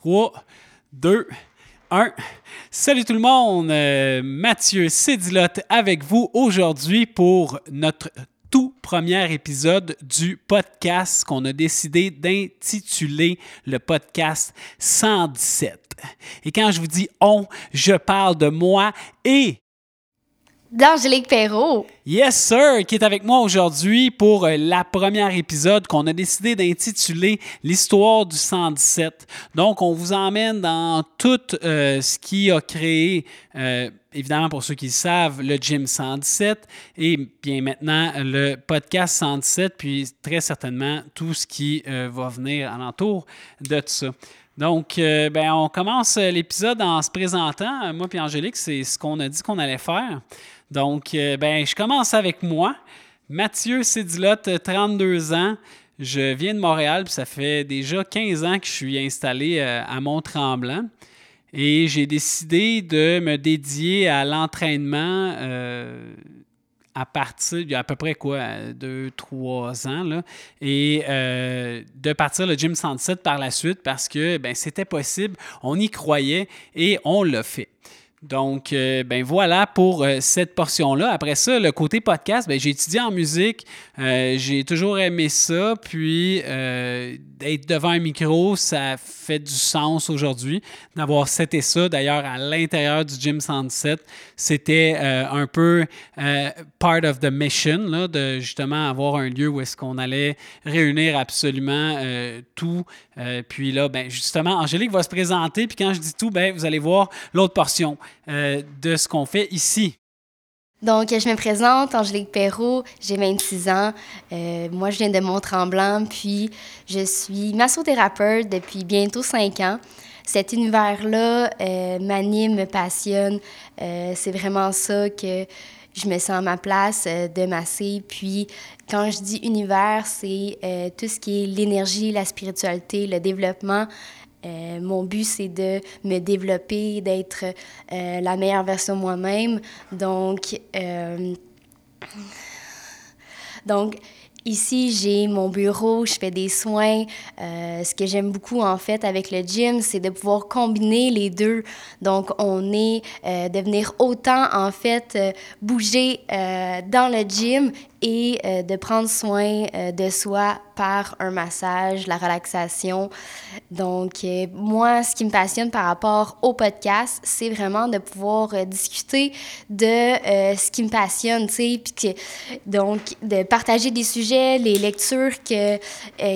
3, 2, 1. Salut tout le monde, euh, Mathieu Cédilotte avec vous aujourd'hui pour notre tout premier épisode du podcast qu'on a décidé d'intituler le podcast 117. Et quand je vous dis on, je parle de moi et d'Angélique Perrault. Yes, sir, qui est avec moi aujourd'hui pour euh, la première épisode qu'on a décidé d'intituler L'histoire du 117. Donc, on vous emmène dans tout euh, ce qui a créé, euh, évidemment, pour ceux qui le savent, le Gym 117 et bien maintenant le podcast 117, puis très certainement tout ce qui va venir alentour de tout ça. Donc, ben, on commence l'épisode en se présentant. Moi et Angélique, c'est ce qu'on a dit qu'on allait faire. Donc, euh, ben, je commence avec moi. Mathieu Cédilotte, 32 ans. Je viens de Montréal, puis ça fait déjà 15 ans que je suis installé euh, à Mont-Tremblant. Et j'ai décidé de me dédier à l'entraînement euh, à partir, il y a à peu près quoi, 2-3 ans, là, et de partir le Gym 107 par la suite parce que ben, c'était possible, on y croyait et on l'a fait. Donc, euh, ben voilà pour euh, cette portion-là. Après ça, le côté podcast, ben, j'ai étudié en musique. Euh, j'ai toujours aimé ça. Puis, d'être devant un micro, ça fait du sens aujourd'hui. D'avoir et ça, d'ailleurs, à l'intérieur du Gym 107, c'était un peu part of the mission, là, de justement avoir un lieu où est-ce qu'on allait réunir absolument tout. puis là, ben, justement, Angélique va se présenter. Puis quand je dis tout, ben, vous allez voir l'autre portion. Euh, de ce qu'on fait ici. Donc, je me présente, Angélique Perrault, j'ai 26 ans. Euh, moi, je viens de Mont-Tremblant, puis je suis massothérapeute depuis bientôt 5 ans. Cet univers-là euh, m'anime, me passionne. c'est vraiment ça que je me sens à ma place de masser. Puis, quand je dis univers, c'est tout ce qui est l'énergie, la spiritualité, le développement. Euh, mon but, c'est de me développer, d'être euh, la meilleure version de moi-même. Donc, euh, donc, Ici, j'ai mon bureau, je fais des soins. ce que j'aime beaucoup, en fait, avec le gym, c'est de pouvoir combiner les deux. Donc, on est de venir autant, en fait, bouger dans le gym et euh, de prendre soin euh, de soi par un massage, la relaxation. Donc, euh, moi, ce qui me passionne par rapport au podcast, c'est vraiment de pouvoir discuter de ce qui me passionne, tu sais, donc, de partager des sujets, les lectures que,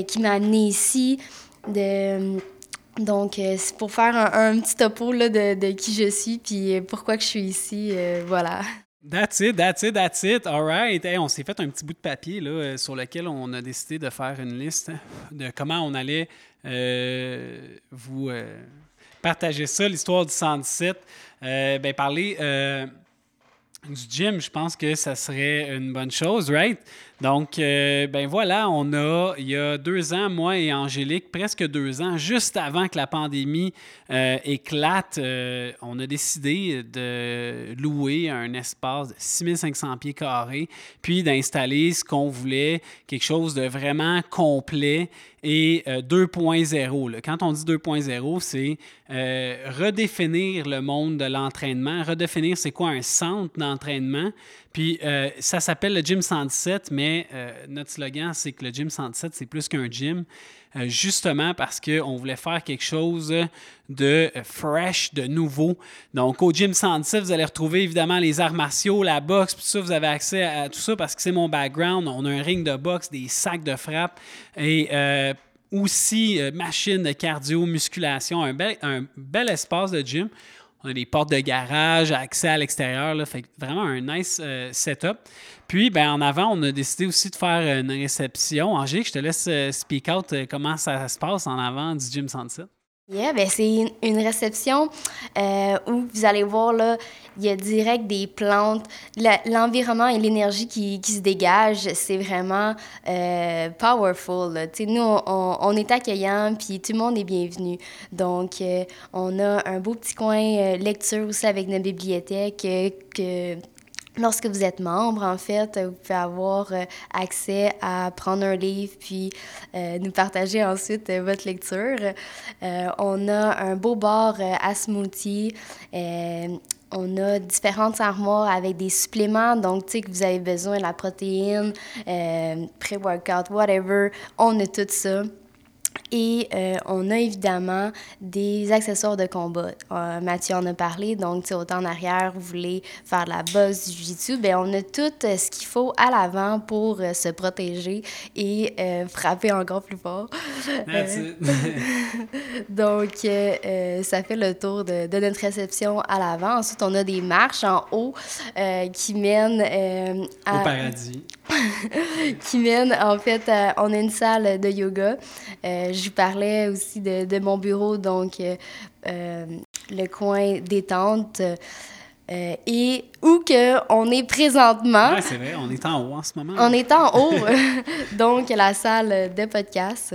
qui m'ont amené ici, de... Donc, c'est pour faire un, petit topo là, de, de, qui je suis, puis pourquoi je suis ici, voilà. That's it, that's it, that's it. All right. on s'est fait un petit bout de papier là, euh, sur lequel on a décidé de faire une liste de comment on allait euh, vous euh, partager ça, l'histoire du 117. ben, parler du gym, je pense que ça serait une bonne chose, right? Donc, euh, ben voilà, on a, il y a deux ans, moi et Angélique, presque deux ans, juste avant que la pandémie euh, éclate, euh, on a décidé de louer un espace de 6500 pieds carrés, puis d'installer ce qu'on voulait, quelque chose de vraiment complet et 2.0. Quand on dit 2.0, c'est redéfinir le monde de l'entraînement, redéfinir c'est quoi un centre d'entraînement, puis euh, ça s'appelle le Gym 107, mais euh, notre slogan, c'est que le Gym 107, c'est plus qu'un gym, euh, justement parce qu'on voulait faire quelque chose de fresh, de nouveau. Donc au Gym 107, vous allez retrouver évidemment les arts martiaux, la boxe, puis ça, vous avez accès à tout ça parce que c'est mon background. On a un ring de boxe, des sacs de frappe et aussi machine de cardio, musculation, un bel, un bel espace de gym. On a des portes de garage, accès à l'extérieur. Fait vraiment un nice euh, setup. Puis, ben, en avant, on a décidé aussi de faire une réception. Angélique, je te laisse euh, speak out euh, comment ça se passe en avant du Gym 107. Yeah, ben c'est une réception euh, où vous allez voir, là, il y a direct des plantes. L'environnement et l'énergie qui, qui, se dégage, c'est vraiment euh, powerful. Nous, on, on, est accueillants, puis tout le monde est bienvenu. Donc, euh, on a un beau petit coin lecture aussi avec notre bibliothèque que Lorsque vous êtes membre, en fait, vous pouvez avoir euh, accès à prendre un livre puis euh, nous partager ensuite euh, votre lecture. on a un beau bar à smoothie. on a différentes armoires avec des suppléments, donc tu sais que vous avez besoin de la protéine, pré-workout, whatever. On a tout ça. Et euh, on a évidemment des accessoires de combat. Euh, Mathieu en a parlé, donc autant en arrière, vous voulez faire de la boxe, du jiu-jitsu, bien, on a tout euh, ce qu'il faut à l'avant pour se protéger et frapper encore plus fort. donc, ça fait le tour de, de, notre réception à l'avant. Ensuite, on a des marches en haut qui mènent à... Au paradis. qui mènent, en fait, on a une salle de yoga je parlais aussi de, mon bureau, donc euh, euh, le coin détente. Euh, et où que on est présentement. Oui, c'est vrai, on est en haut en ce moment. On est en haut, donc la salle de podcast.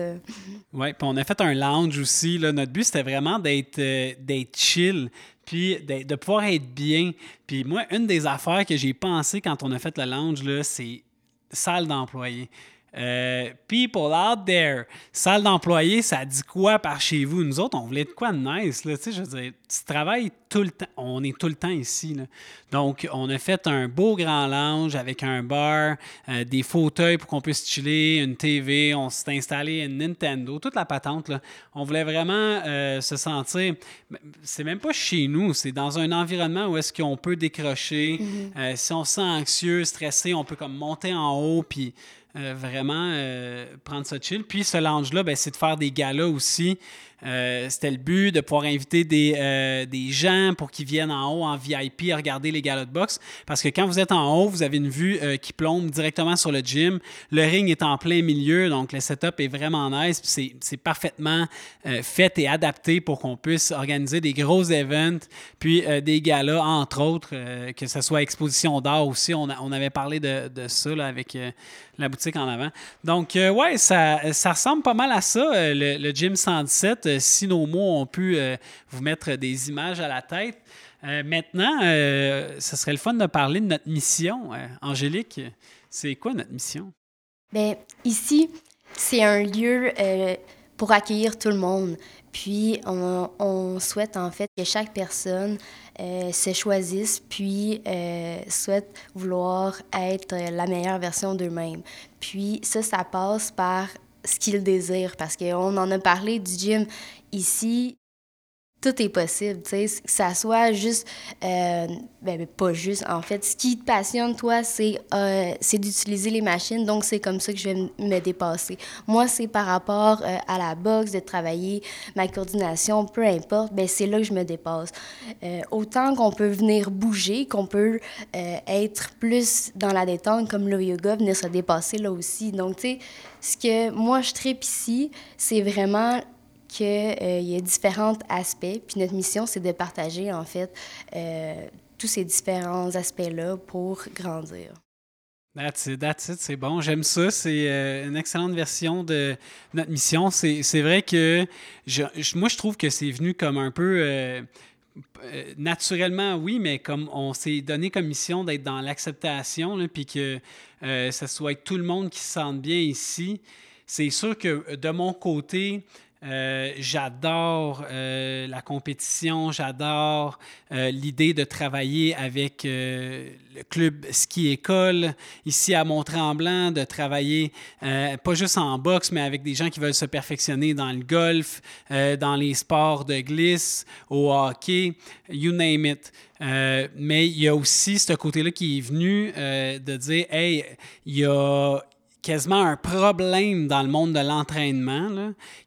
Oui, puis on a fait un lounge aussi. Là. Notre but, c'était vraiment d'être, d'être chill, puis de, pouvoir être bien. Puis moi, une des affaires que j'ai pensé quand on a fait le lounge, c'est salle d'employés. Euh, people out there, salle d'employés, ça dit quoi par chez vous? Nous autres, on voulait de quoi de nice, là, je veux dire, tu travailles tout le temps, on est tout le temps ici, là. Donc, on a fait un beau grand lounge avec un bar, euh, des fauteuils pour qu'on puisse chiller, une TV, on s'est installé une Nintendo, toute la patente, là. On voulait vraiment euh, se sentir, c'est même pas chez nous, c'est dans un environnement où est-ce qu'on peut décrocher. Mm-hmm. si on se sent anxieux, stressé, on peut comme monter en haut, puis vraiment euh, prendre ça chill. Puis ce lounge-là, ben, c'est de faire des galas aussi. Euh, c'était le but de pouvoir inviter des, euh, des gens pour qu'ils viennent en haut en VIP à regarder les galas de boxe. Parce que quand vous êtes en haut, vous avez une vue euh, qui plombe directement sur le gym. Le ring est en plein milieu, donc le setup est vraiment nice. C'est parfaitement fait et adapté pour qu'on puisse organiser des gros events, puis des galas, entre autres, que ce soit exposition d'art aussi. On, avait parlé de, de ça avec la boutique en avant. Donc, ouais, ça, ressemble pas mal à ça, le Gym 117 euh, si nos mots ont pu euh, vous mettre des images à la tête. Euh, maintenant, ce serait le fun de parler de notre mission. Angélique, c'est quoi notre mission? Bien, ici, c'est un lieu pour accueillir tout le monde. Puis, on, souhaite en fait que chaque personne se choisisse, puis souhaite vouloir être la meilleure version d'eux-mêmes. Puis, ça, ça passe par ce qu'ils désirent. Parce qu'on en a parlé du gym ici. Tout est possible, tu sais, que ça soit juste, euh, ben, ben, pas juste, en fait. Ce qui te passionne, toi, c'est euh, d'utiliser les machines, donc c'est comme ça que je vais me dépasser. Moi, c'est par rapport euh, à la boxe, de travailler ma coordination, peu importe, ben c'est là que je me dépasse. Euh, autant qu'on peut venir bouger, qu'on peut être plus dans la détente, comme le yoga, venir se dépasser là aussi. Donc, tu sais, ce que moi, je tripe ici, c'est vraiment qu'il euh, y a différents aspects. Puis notre mission, c'est de partager, en fait, euh, tous ces différents aspects-là pour grandir. That's it, that's it, c'est bon. J'aime ça. C'est euh, une excellente version de notre mission. C'est vrai que moi, je trouve que c'est venu comme un peu naturellement, oui, mais comme on s'est donné comme mission d'être dans l'acceptation, puis que ce soit tout le monde qui se sente bien ici, c'est sûr que de mon côté, euh, j'adore euh, la compétition, j'adore euh, l'idée de travailler avec le club ski école ici à Mont-Tremblant, de travailler pas juste en boxe, mais avec des gens qui veulent se perfectionner dans le golf, dans les sports de glisse, au hockey, you name it. mais il y a aussi ce côté-là qui est venu de dire, hey, il y a quasiment un problème dans le monde de l'entraînement.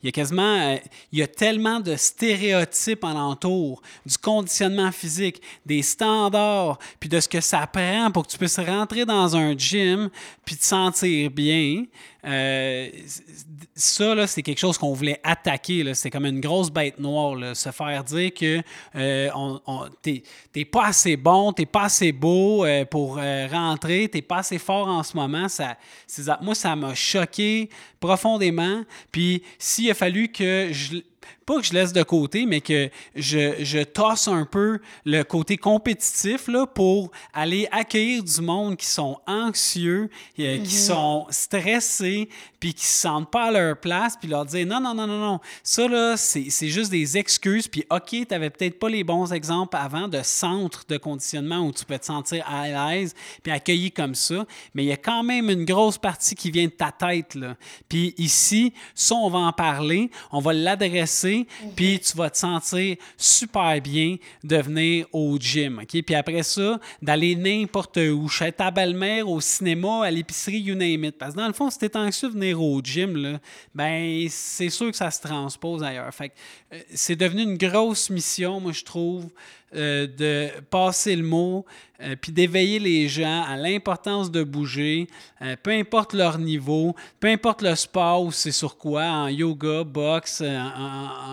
Il y a quasiment, euh, il y a tellement de stéréotypes alentour du conditionnement physique, des standards, puis de ce que ça prend pour que tu puisses rentrer dans un gym puis te sentir bien. Euh, ça, c'est quelque chose qu'on voulait attaquer. C'est comme une grosse bête noire. Se faire dire que euh, on, t'es, pas assez bon, t'es pas assez beau euh, pour rentrer, t'es pas assez fort en ce moment. Ça, moi, ça m'a choqué profondément. Puis s'il a fallu que je pas que je laisse de côté, mais que je, je tosse un peu le côté compétitif là, pour aller accueillir du monde qui sont anxieux, euh, qui mhm. sont stressés, puis qui se sentent pas à leur place, puis leur dire non, non, non, non, non, ça là, c'est juste des excuses, puis OK, tu n'avais peut-être pas les bons exemples avant de centre de conditionnement où tu peux te sentir à l'aise, puis accueilli comme ça, mais il y a quand même une grosse partie qui vient de ta tête, là. Puis ici, ça, on va en parler, on va l'adresser, mhm. puis tu vas te sentir super bien de venir au gym, OK? Puis après ça, d'aller n'importe où, chez ta belle-mère, au cinéma, à l'épicerie, you name it. Parce que dans le fond, si t'es anxieux de venir au gym, là, ben c'est sûr que ça se transpose ailleurs. Fait que, euh, c'est devenu une grosse mission, moi, je trouve, euh, de passer le mot, euh, puis d'éveiller les gens à l'importance de bouger, peu importe leur niveau, peu importe le sport ou c'est sur quoi, en yoga, boxe,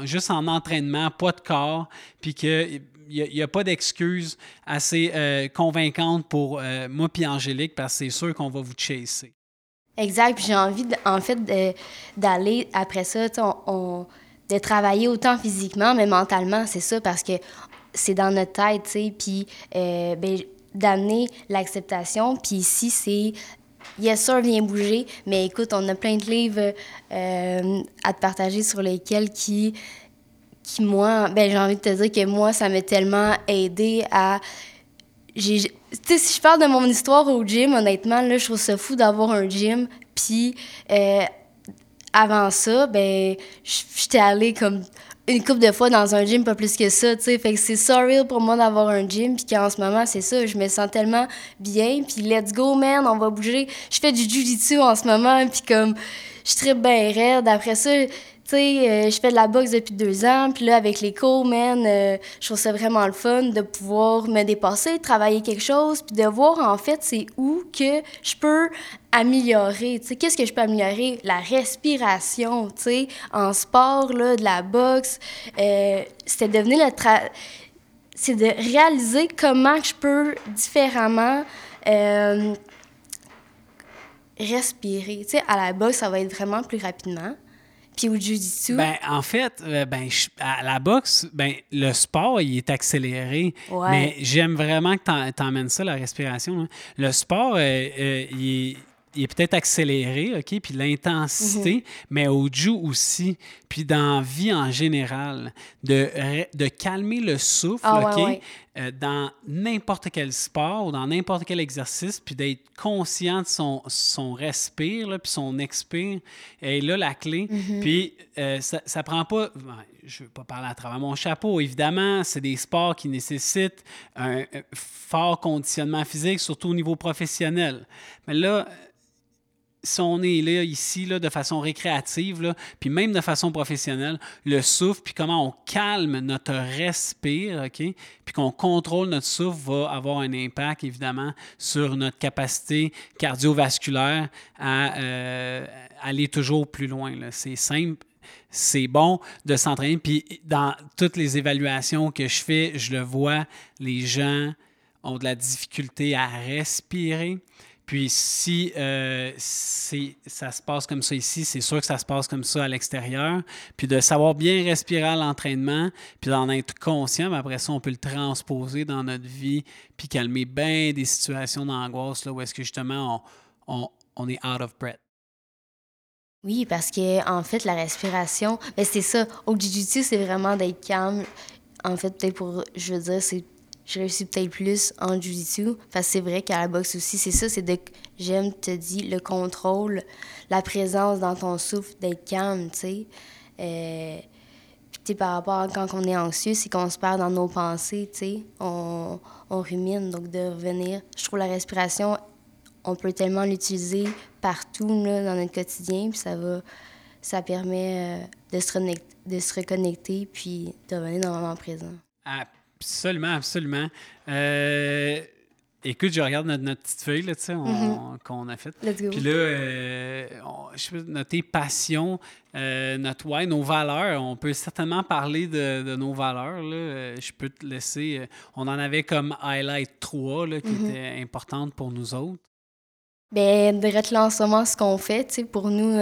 juste en entraînement, pas de corps, puis qu'il n'y a, pas d'excuses assez convaincantes pour moi puis Angélique, parce que c'est sûr qu'on va vous chasser. Exact. Puis j'ai envie, en fait, d'aller après ça, de travailler autant physiquement, mais mentalement, c'est ça, parce que c'est dans notre tête, tu sais. Puis euh, ben, d'amener l'acceptation. Puis ici, c'est Yes, sir, viens bouger. Mais écoute, on a plein de livres euh, à te partager sur lesquels qui, qui moi, ben, j'ai envie de te dire que moi, ça m'a tellement aidé à j'ai si je parle de mon histoire au gym, honnêtement, là, je trouve ça fou d'avoir un gym. Puis euh, avant ça, ben, j'étais allée comme une couple de fois dans un gym, pas plus que ça, tu sais. Fait que c'est surreal pour moi d'avoir un gym, puis qu'en ce moment, c'est ça, je me sens tellement bien, puis let's go, man, on va bouger. Je fais du jiu-jitsu en ce moment, puis comme, je très bien raide. Après ça, tu sais, euh, je fais de la boxe depuis deux ans, puis là, avec les cours, man, euh, je trouve ça vraiment le fun de pouvoir me dépasser, travailler quelque chose, puis de voir, en fait, c'est où que je peux améliorer, tu sais, qu'est-ce que je peux améliorer? La respiration, tu sais, en sport, là, de la boxe, euh, devenu le... c'est de réaliser comment je peux différemment respirer. Tu sais, à la boxe, ça va être vraiment plus rapidement. Puis au jiu-jitsu? Ben, en fait, euh, ben, à la boxe, ben, le sport, il est accéléré. Mais j'aime vraiment que tu emmènes ça, la respiration. Le sport, euh, euh, il est il est peut-être accéléré, OK, puis l'intensité, mhm. mais au jiu aussi, puis dans vie en général, de, de calmer le souffle, ah, OK, euh, dans n'importe quel sport ou dans n'importe quel exercice, puis d'être conscient de son, son respire, puis son expire, et là, la clé. Mhm. Puis euh, ça, ça prend pas... Je ne veux pas parler à travers mon chapeau, évidemment, c'est des sports qui nécessitent un fort conditionnement physique, surtout au niveau professionnel. Mais là, si on est là, ici, là, de façon récréative, là, puis même de façon professionnelle, le souffle, puis comment on calme notre respire, OK? Puis qu'on contrôle notre souffle va avoir un impact, évidemment, sur notre capacité cardiovasculaire à euh, aller toujours plus loin. C'est simple, c'est bon de s'entraîner. Puis dans toutes les évaluations que je fais, je le vois, les gens ont de la difficulté à respirer. Puis si euh, ça se passe comme ça ici, c'est sûr que ça se passe comme ça à l'extérieur. Puis de savoir bien respirer à l'entraînement, puis d'en être conscient, mais après ça, on peut le transposer dans notre vie, puis calmer bien des situations d'angoisse là, où est-ce que justement on, on, est out of breath. Oui, parce que en fait, la respiration, ben c'est ça. Au jiu-jitsu, c'est vraiment d'être calme. En fait, peut-être pour, je veux dire, c'est je réussis peut-être plus en jiu-jitsu. Parce c'est vrai qu'à la boxe aussi, c'est ça, c'est de, j'aime, te dis, le contrôle, la présence dans ton souffle, d'être calme, tu sais. Euh, puis, par rapport à quand on est anxieux, c'est qu'on se perd dans nos pensées, tu sais. On, on rumine, donc de revenir. Je trouve la respiration, on peut tellement l'utiliser partout, là, dans notre quotidien, puis ça va... Ça permet euh, de, se de se reconnecter, puis de revenir dans le moment présent. Absolument, absolument. Euh, écoute, je regarde notre, petite feuille là, mm-hmm. qu'on a faite. Puis là, euh, je peux noter passion, euh, notre why, nos valeurs. On peut certainement parler de, nos valeurs. Là. Je peux te laisser. on en avait comme highlight 3 là, qui mm-hmm. étaient importantes pour nous autres. Bien, en ce moment, ce qu'on fait, pour nous,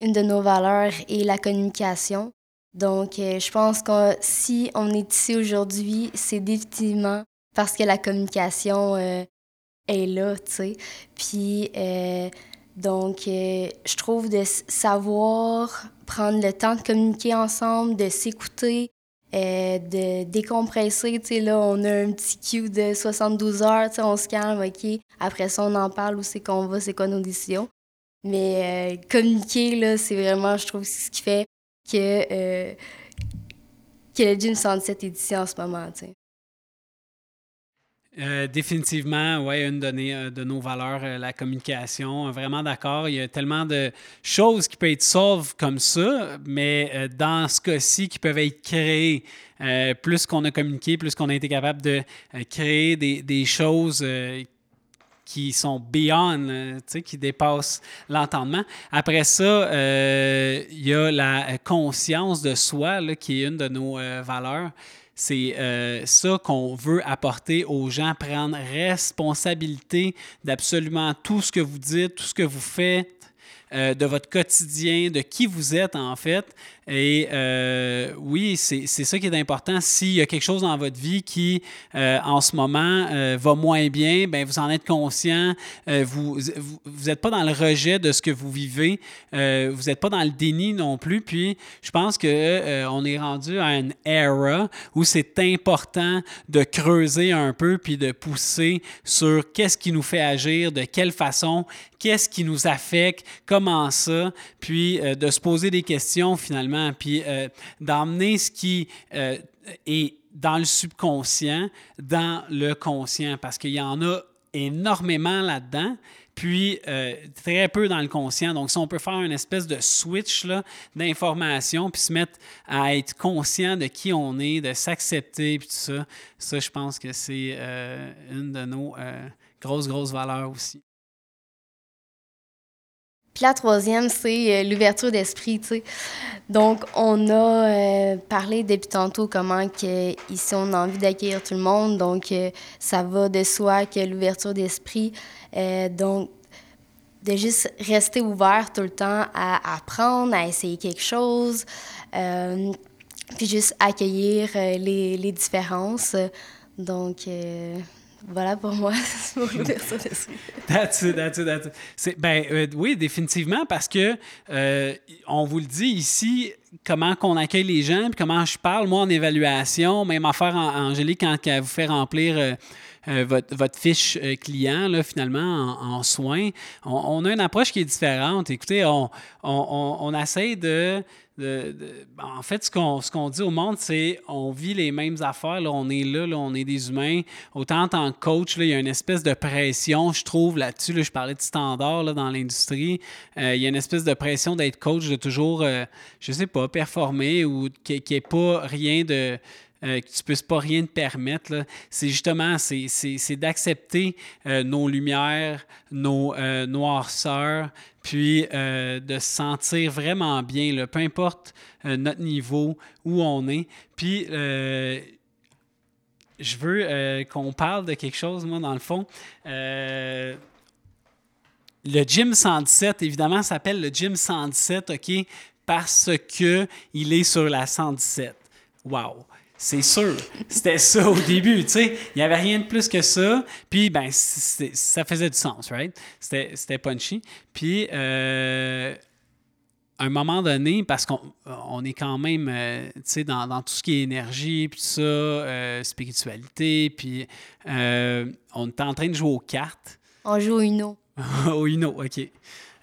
une de nos valeurs est la communication. Donc, je pense que si on est ici aujourd'hui, c'est définitivement parce que la communication est là, tu sais. Puis, donc, je trouve de savoir prendre le temps de communiquer ensemble, de s'écouter, euh, de décompresser. Tu sais, là, on a un petit cue de 72 heures, tu sais, on se calme, OK. Après ça, on en parle, où c'est qu'on va, c'est quoi nos décisions. Mais euh, communiquer, là, c'est vraiment, je trouve, ce qui fait que, euh, 117 est en ce moment. Euh, définitivement, oui, une de, de, nos valeurs, euh, la communication. Vraiment d'accord. Il y a tellement de choses qui peuvent être solvées comme ça, mais euh, dans ce cas-ci, qui peuvent être créées. plus qu'on a communiqué, plus qu'on a été capable de créer des, des choses qui sont beyond, qui dépassent l'entendement. Après ça, il y a la conscience de soi, là, qui est une de nos valeurs. C'est euh, ça qu'on veut apporter aux gens, prendre responsabilité d'absolument tout ce que vous dites, tout ce que vous faites, euh, de votre quotidien, de qui vous êtes en fait. Et euh, oui, c'est ça qui est important. S'il y a quelque chose dans votre vie qui, euh, en ce moment, va moins bien, ben vous en êtes conscient. vous n'êtes pas dans le rejet de ce que vous vivez. vous n'êtes pas dans le déni non plus. Puis, je pense que on est rendu à une era où c'est important de creuser un peu puis de pousser sur qu'est-ce qui nous fait agir, de quelle façon, qu'est-ce qui nous affecte, comment ça, puis euh, de se poser des questions finalement, puis euh, d'emmener ce qui euh, est dans le subconscient, dans le conscient, parce qu'il y en a énormément là-dedans, puis très peu dans le conscient. Donc, si on peut faire une espèce de switch d'information, puis se mettre à être conscient de qui on est, de s'accepter, puis tout ça, ça, je pense que c'est une de nos grosses, grosses valeurs aussi. Puis la troisième, c'est euh, l'ouverture d'esprit, tu sais. Donc, on a euh, parlé depuis tantôt comment que ici, on a envie d'accueillir tout le monde. Donc, euh, ça va de soi que l'ouverture d'esprit. donc, de juste rester ouvert tout le temps à apprendre, à essayer quelque chose, puis juste accueillir les, les différences. Donc, voilà pour moi, l'ouverture d'esprit. That's it, that's it, that's it. Ben, euh, oui, définitivement, parce que euh, on vous le dit ici, comment qu'on accueille les gens, puis comment je parle, moi, en évaluation, même affaire en, Angélique, quand elle vous fait remplir euh, votre, votre, fiche client, là, finalement, en, soins, on, a une approche qui est différente. Écoutez, on, on, on essaie de en fait, ce qu'on dit au monde, c'est on vit les mêmes affaires. Là, on est là, on est des humains. Autant en tant que coach, là, il y a une espèce de pression, je trouve, là-dessus. je parlais de standard là, dans l'industrie. Euh, il y a une espèce de pression d'être coach, de toujours, euh, je sais pas, performer ou qu'il n'y ait pas rien de euh, que tu ne puisses pas rien te permettre. C'est justement, c'est d'accepter euh, nos lumières, nos euh, noirceurs, puis de se sentir vraiment bien, peu importe notre niveau, où on est. Puis je veux qu'on parle de quelque chose, moi, dans le fond. le Gym 117, évidemment, s'appelle le Gym 117, OK, parce qu'il est sur la 117. Wow! C'est sûr. C'était ça au début, tu sais. Il n'y avait rien de plus que ça. Puis, ben, ça faisait du sens, right? C'était punchy. Puis, euh, à un moment donné, parce qu'on est quand même, euh, tu sais, dans, tout ce qui est énergie, puis ça, euh, spiritualité, puis on était en train de jouer aux cartes. On joue au Uno. au Uno, OK.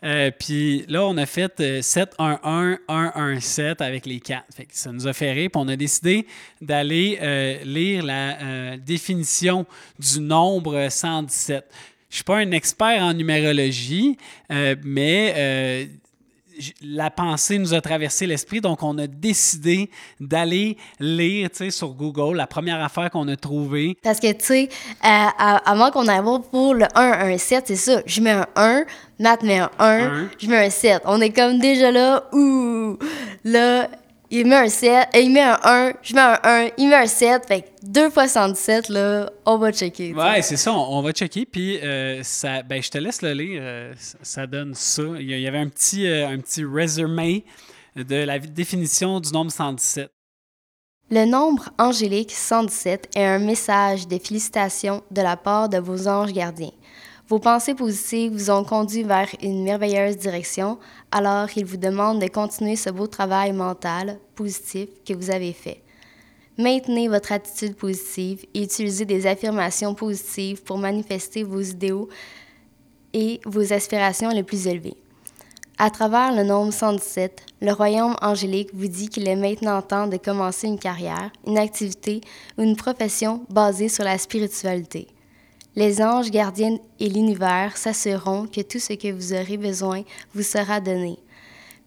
Euh, puis là, on a fait 7-1-1-1-1-7 euh, avec les quatre. ça nous a fait rire. Puis on a décidé d'aller euh, lire la définition du nombre 117. Je ne suis pas un expert en numérologie, mais la pensée nous a traversé l'esprit, donc on a décidé d'aller lire sur Google la première affaire qu'on a trouvée. Parce que, tu sais, avant qu'on aille pour le 1, 1, 7, c'est ça. Je mets un 1, Matt met un 1, je mets un 7. On est comme déjà là, ouh, là, il met un 7, il met un 1, je mets un 1, il met un 7. Fait que 2 fois 117, là, on va checker. Ouais, c'est ça, on, va checker. Puis, euh, ça, ben, je te laisse le lire. Euh, ça donne ça. Il y avait un petit, euh, un petit résumé de la définition du nombre 117. Le nombre angélique 117 est un message de félicitations de la part de vos anges gardiens. Vos pensées positives vous ont conduit vers une merveilleuse direction, alors il vous demande de continuer ce beau travail mental positif que vous avez fait. Maintenez votre attitude positive et utilisez des affirmations positives pour manifester vos idéaux et vos aspirations les plus élevées. À travers le nombre 117, le royaume angélique vous dit qu'il est maintenant temps de commencer une carrière, une activité ou une profession basée sur la spiritualité. Les anges gardiens et l'univers s'assureront que tout ce que vous aurez besoin vous sera donné.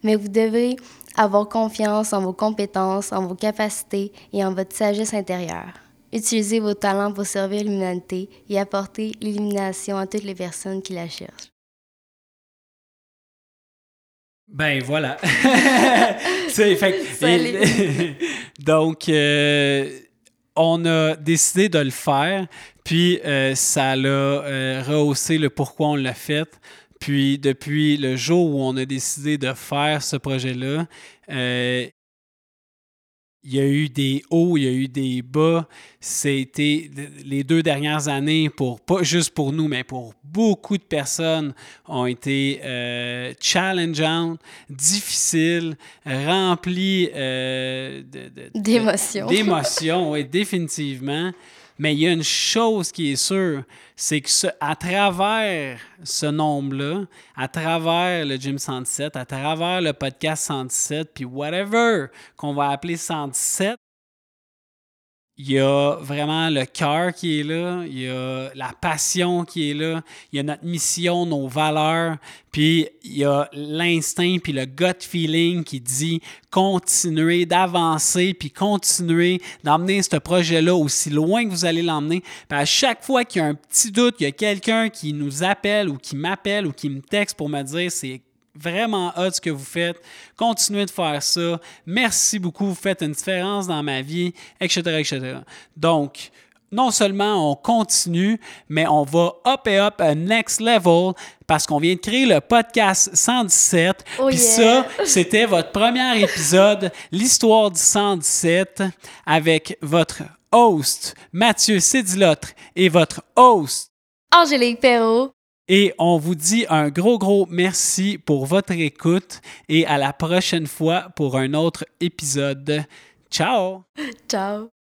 Mais vous devez avoir confiance en vos compétences, en vos capacités et en votre sagesse intérieure. Utilisez vos talents pour servir l'humanité et apporter l'illumination à toutes les personnes qui la cherchent. Ben voilà. fait, donc, euh, on a décidé de le faire, puis euh, ça l'a euh, rehaussé le pourquoi on l'a fait. Puis depuis le jour où on a décidé de faire ce projet-là, il y a eu des hauts, il y a eu des bas. C'était les deux dernières années, pour pas juste pour nous, mais pour beaucoup de personnes, ont été euh, challengeantes, difficiles, remplies euh, d'émotions. D'émotions, oui, définitivement. Mais il y a une chose qui est sûre, c'est que à travers ce nombre-là, à travers le Gym 117, à travers le podcast 117, puis whatever qu'on va appeler 117, il y a vraiment le cœur qui est là, il y a la passion qui est là, il y a notre mission, nos valeurs, puis il y a l'instinct puis le gut feeling qui dit continuer d'avancer puis continuer d'emmener ce projet-là aussi loin que vous allez l'emmener. à chaque fois qu'il y a un petit doute, il y a quelqu'un qui nous appelle ou qui m'appelle ou qui me texte pour me dire c'est vraiment hot ce que vous faites. Continuez de faire ça. Merci beaucoup. Vous faites une différence dans ma vie, etc., etc. Donc, non seulement on continue, mais on va up et up a next level parce qu'on vient de créer le podcast 117. Puis ça, c'était votre premier épisode, l'histoire du 117, avec votre host, Mathieu Sédilotre, et votre host, Angélique Perrault. Et on vous dit un gros, gros merci pour votre écoute et à la prochaine fois pour un autre épisode. Ciao! Ciao!